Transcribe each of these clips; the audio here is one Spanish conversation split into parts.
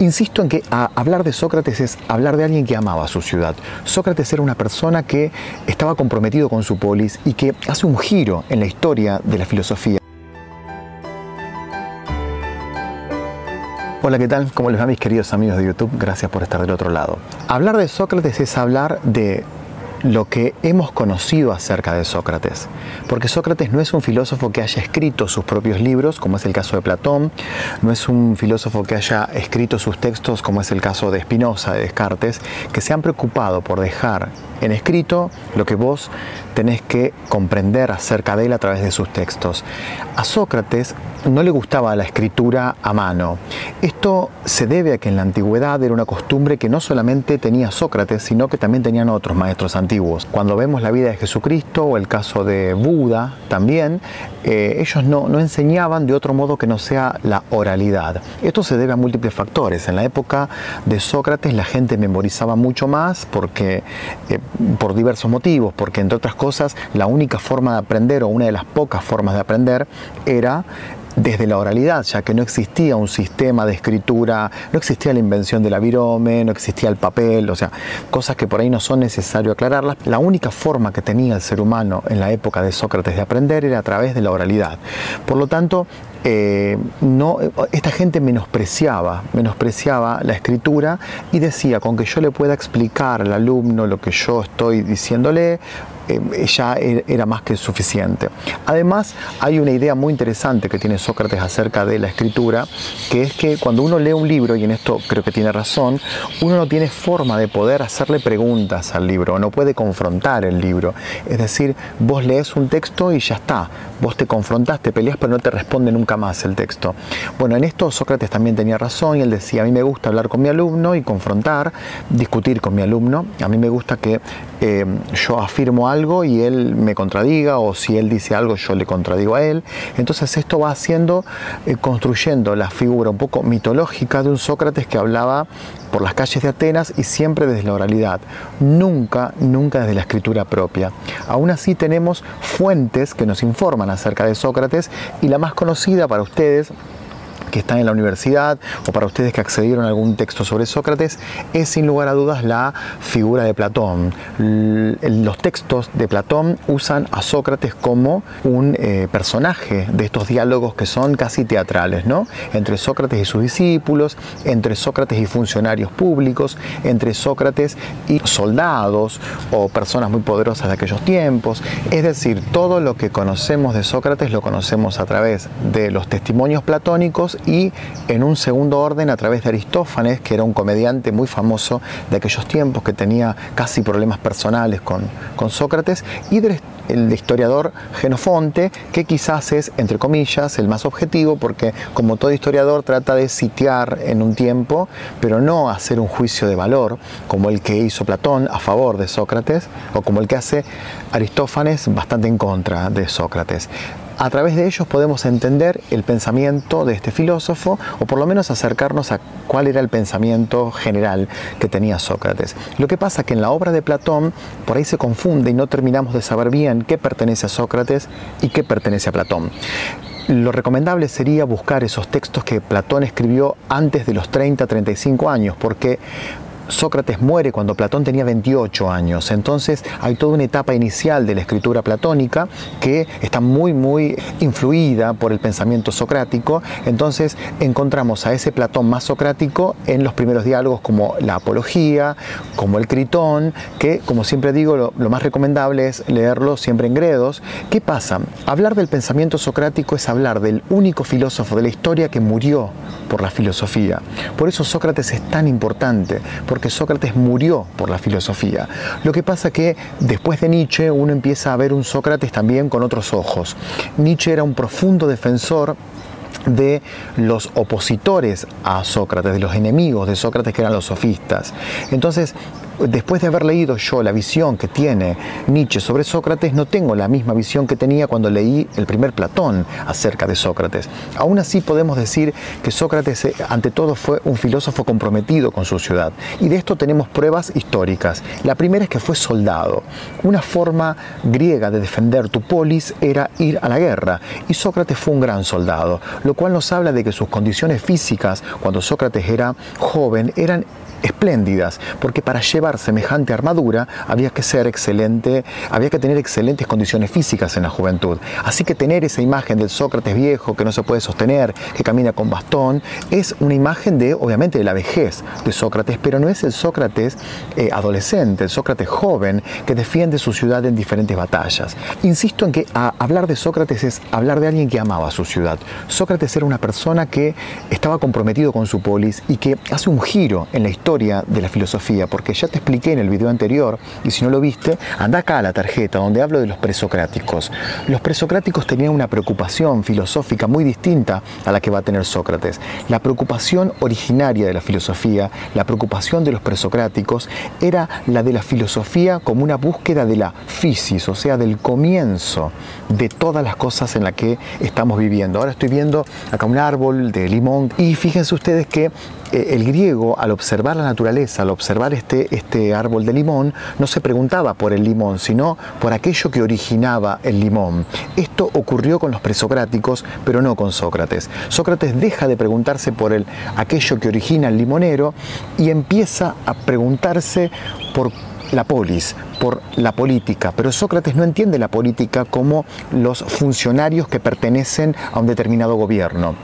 Insisto en que hablar de Sócrates es hablar de alguien que amaba su ciudad. Sócrates era una persona que estaba comprometido con su polis y que hace un giro en la historia de la filosofía. Hola, ¿qué tal? ¿Cómo les va mis queridos amigos de YouTube? Gracias por estar del otro lado. Hablar de Sócrates es hablar de lo que hemos conocido acerca de Sócrates. Porque Sócrates no es un filósofo que haya escrito sus propios libros, como es el caso de Platón, no es un filósofo que haya escrito sus textos, como es el caso de Spinoza, de Descartes, que se han preocupado por dejar en escrito lo que vos tenés que comprender acerca de él a través de sus textos. A Sócrates no le gustaba la escritura a mano. Esto se debe a que en la antigüedad era una costumbre que no solamente tenía Sócrates, sino que también tenían otros maestros antiguos. Cuando vemos la vida de Jesucristo o el caso de Buda también, eh, ellos no, no enseñaban de otro modo que no sea la oralidad. Esto se debe a múltiples factores. En la época de Sócrates la gente memorizaba mucho más porque, eh, por diversos motivos, porque entre otras cosas la única forma de aprender o una de las pocas formas de aprender era desde la oralidad, ya que no existía un sistema de escritura, no existía la invención de la virome, no existía el papel, o sea, cosas que por ahí no son necesario aclararlas. La única forma que tenía el ser humano en la época de Sócrates de aprender era a través de la oralidad. Por lo tanto, eh, no, esta gente menospreciaba, menospreciaba la escritura y decía, con que yo le pueda explicar al alumno lo que yo estoy diciéndole, eh, ya er, era más que suficiente. Además, hay una idea muy interesante que tiene Sócrates acerca de la escritura, que es que cuando uno lee un libro, y en esto creo que tiene razón, uno no tiene forma de poder hacerle preguntas al libro, no puede confrontar el libro. Es decir, vos lees un texto y ya está, vos te confrontás, te peleas, pero no te responde nunca más el texto. Bueno, en esto Sócrates también tenía razón y él decía, a mí me gusta hablar con mi alumno y confrontar, discutir con mi alumno, a mí me gusta que eh, yo afirmo algo y él me contradiga o si él dice algo yo le contradigo a él. Entonces esto va haciendo, eh, construyendo la figura un poco mitológica de un Sócrates que hablaba por las calles de Atenas y siempre desde la oralidad, nunca, nunca desde la escritura propia. Aún así tenemos fuentes que nos informan acerca de Sócrates y la más conocida para ustedes que están en la universidad o para ustedes que accedieron a algún texto sobre Sócrates, es sin lugar a dudas la figura de Platón. Los textos de Platón usan a Sócrates como un eh, personaje de estos diálogos que son casi teatrales, ¿no? Entre Sócrates y sus discípulos, entre Sócrates y funcionarios públicos, entre Sócrates y soldados o personas muy poderosas de aquellos tiempos. Es decir, todo lo que conocemos de Sócrates lo conocemos a través de los testimonios platónicos y en un segundo orden a través de Aristófanes, que era un comediante muy famoso de aquellos tiempos, que tenía casi problemas personales con, con Sócrates, y del el historiador Genofonte, que quizás es, entre comillas, el más objetivo, porque como todo historiador trata de sitiar en un tiempo, pero no hacer un juicio de valor, como el que hizo Platón a favor de Sócrates, o como el que hace Aristófanes bastante en contra de Sócrates. A través de ellos podemos entender el pensamiento de este filósofo o por lo menos acercarnos a cuál era el pensamiento general que tenía Sócrates. Lo que pasa es que en la obra de Platón por ahí se confunde y no terminamos de saber bien qué pertenece a Sócrates y qué pertenece a Platón. Lo recomendable sería buscar esos textos que Platón escribió antes de los 30-35 años, porque Sócrates muere cuando Platón tenía 28 años, entonces hay toda una etapa inicial de la escritura platónica que está muy, muy influida por el pensamiento socrático, entonces encontramos a ese Platón más socrático en los primeros diálogos como la Apología, como el Critón, que como siempre digo, lo, lo más recomendable es leerlo siempre en gredos. ¿Qué pasa? Hablar del pensamiento socrático es hablar del único filósofo de la historia que murió por la filosofía. Por eso Sócrates es tan importante, porque Sócrates murió por la filosofía. Lo que pasa que después de Nietzsche uno empieza a ver un Sócrates también con otros ojos. Nietzsche era un profundo defensor de los opositores a Sócrates, de los enemigos de Sócrates que eran los sofistas. Entonces, después de haber leído yo la visión que tiene Nietzsche sobre Sócrates, no tengo la misma visión que tenía cuando leí el primer Platón acerca de Sócrates. Aún así podemos decir que Sócrates eh, ante todo fue un filósofo comprometido con su ciudad. Y de esto tenemos pruebas históricas. La primera es que fue soldado. Una forma griega de defender tu polis era ir a la guerra. Y Sócrates fue un gran soldado, lo cual nos habla de que sus condiciones físicas, cuando Sócrates era joven, eran espléndidas, porque para llevar semejante armadura había que ser excelente, había que tener excelentes condiciones físicas en la juventud. Así que tener esa imagen del Sócrates viejo que no se puede sostener, que camina con bastón, es una imagen de, obviamente, de la vejez de Sócrates, pero no es el Sócrates eh, adolescente, el Sócrates joven que defiende su ciudad en diferentes batallas. Insisto en que hablar de Sócrates es hablar de alguien que amaba su ciudad. Sócrates era una persona que estaba comprometido con su polis y que hace un giro en la historia de la filosofía, porque ya te expliqué en el video anterior, y si no lo viste, anda acá a la tarjeta donde hablo de los presocráticos. Los presocráticos tenían una preocupación filosófica muy distinta a la que va a tener Sócrates. La preocupación originaria de la filosofía, la preocupación de los presocráticos, era la de la filosofía como una búsqueda de la fisis, o sea, del comienzo de todas las cosas en las que estamos viviendo. Ahora estoy viendo acá un árbol de limón y fíjense ustedes que el griego, al observar la naturaleza, al observar este, este árbol de limón, no se preguntaba por el limón, sino por aquello que originaba el limón. Esto ocurrió con los presocráticos, pero no con Sócrates. Sócrates deja de preguntarse por el, aquello que origina el limonero y empieza a preguntarse por la polis, por la política, pero Sócrates no entiende la política como los funcionarios que pertenecen a un determinado gobierno.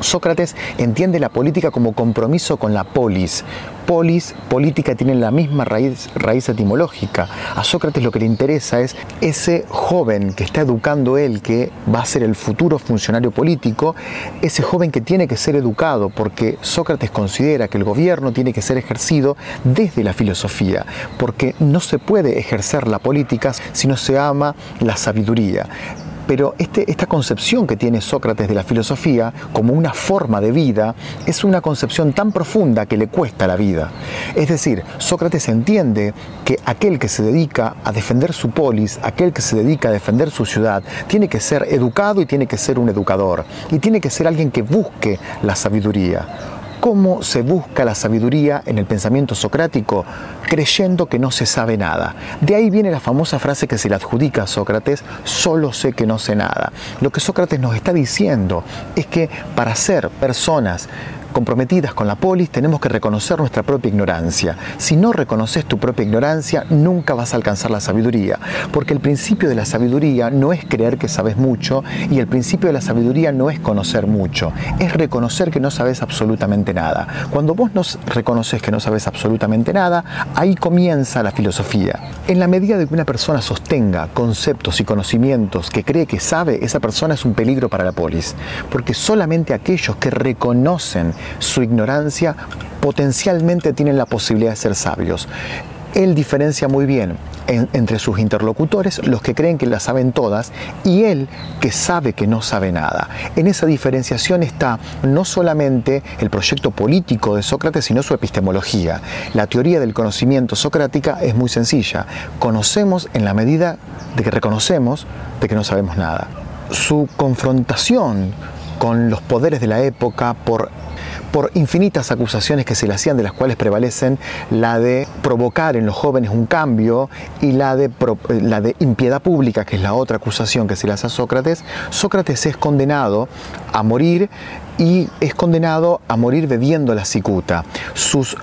Sócrates entiende la política como compromiso con la polis. Polis, política tienen la misma raíz, raíz etimológica. A Sócrates lo que le interesa es ese joven que está educando él, que va a ser el futuro funcionario político, ese joven que tiene que ser educado, porque Sócrates considera que el gobierno tiene que ser ejercido desde la filosofía, porque no se puede ejercer la política si no se ama la sabiduría. Pero este, esta concepción que tiene Sócrates de la filosofía como una forma de vida es una concepción tan profunda que le cuesta la vida. Es decir, Sócrates entiende que aquel que se dedica a defender su polis, aquel que se dedica a defender su ciudad, tiene que ser educado y tiene que ser un educador. Y tiene que ser alguien que busque la sabiduría cómo se busca la sabiduría en el pensamiento socrático, creyendo que no se sabe nada. De ahí viene la famosa frase que se le adjudica a Sócrates, solo sé que no sé nada. Lo que Sócrates nos está diciendo es que para ser personas comprometidas con la polis, tenemos que reconocer nuestra propia ignorancia. Si no reconoces tu propia ignorancia, nunca vas a alcanzar la sabiduría, porque el principio de la sabiduría no es creer que sabes mucho y el principio de la sabiduría no es conocer mucho, es reconocer que no sabes absolutamente nada. Cuando vos no reconoces que no sabes absolutamente nada, ahí comienza la filosofía. En la medida de que una persona sostenga conceptos y conocimientos que cree que sabe, esa persona es un peligro para la polis, porque solamente aquellos que reconocen su ignorancia, potencialmente tienen la posibilidad de ser sabios. Él diferencia muy bien entre sus interlocutores, los que creen que las saben todas, y él que sabe que no sabe nada. En esa diferenciación está no solamente el proyecto político de Sócrates, sino su epistemología. La teoría del conocimiento socrática es muy sencilla. Conocemos en la medida de que reconocemos de que no sabemos nada. Su confrontación con los poderes de la época por por infinitas acusaciones que se le hacían, de las cuales prevalecen la de provocar en los jóvenes un cambio y la de, la de impiedad pública, que es la otra acusación que se le hace a Sócrates, Sócrates es condenado a morir y es condenado a morir bebiendo la cicuta. Sus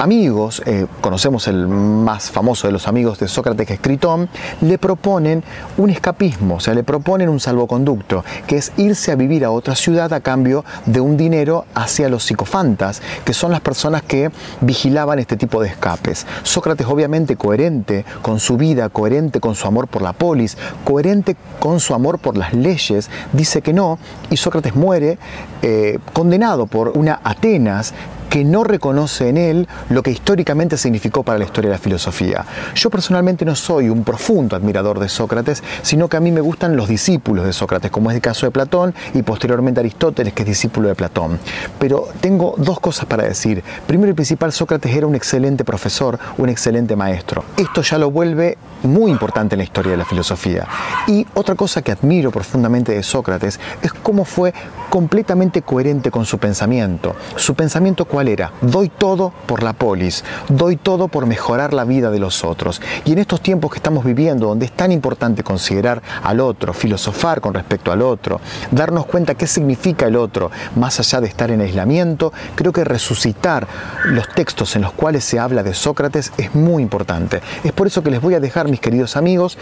amigos, eh, conocemos el más famoso de los amigos de Sócrates, que es Critón, le proponen un escapismo, o sea, le proponen un salvoconducto, que es irse a vivir a otra ciudad a cambio de un dinero hacia los psicofantas, que son las personas que vigilaban este tipo de escapes. Sócrates, obviamente, coherente con su vida, coherente con su amor por la polis, coherente con su amor por las leyes, dice que no, y Sócrates muere eh, condenado por una Atenas que no reconoce en él lo que históricamente significó para la historia de la filosofía. Yo personalmente no soy un profundo admirador de Sócrates, sino que a mí me gustan los discípulos de Sócrates, como es el caso de Platón y posteriormente Aristóteles, que es discípulo de Platón. Pero tengo dos cosas para decir. Primero y principal, Sócrates era un excelente profesor, un excelente maestro. Esto ya lo vuelve muy importante en la historia de la filosofía. Y otra cosa que admiro profundamente de Sócrates es cómo fue completamente coherente con su pensamiento. Su pensamiento cuál era? Doy todo por la polis, doy todo por mejorar la vida de los otros. Y en estos tiempos que estamos viviendo, donde es tan importante considerar al otro, filosofar con respecto al otro, darnos cuenta qué significa el otro, más allá de estar en aislamiento, creo que resucitar los textos en los cuales se habla de Sócrates es muy importante. Es por eso que les voy a dejar, mis queridos amigos,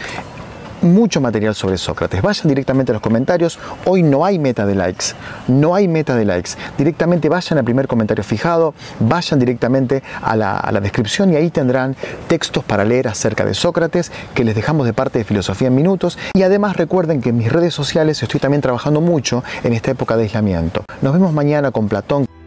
mucho material sobre Sócrates. Vayan directamente a los comentarios. Hoy no hay meta de likes. No hay meta de likes. Directamente vayan al primer comentario fijado, vayan directamente a la, descripción y ahí tendrán textos para leer acerca de Sócrates que les dejamos de parte de Filosofía en Minutos. Y además recuerden que en mis redes sociales estoy también trabajando mucho en esta época de aislamiento. Nos vemos mañana con Platón.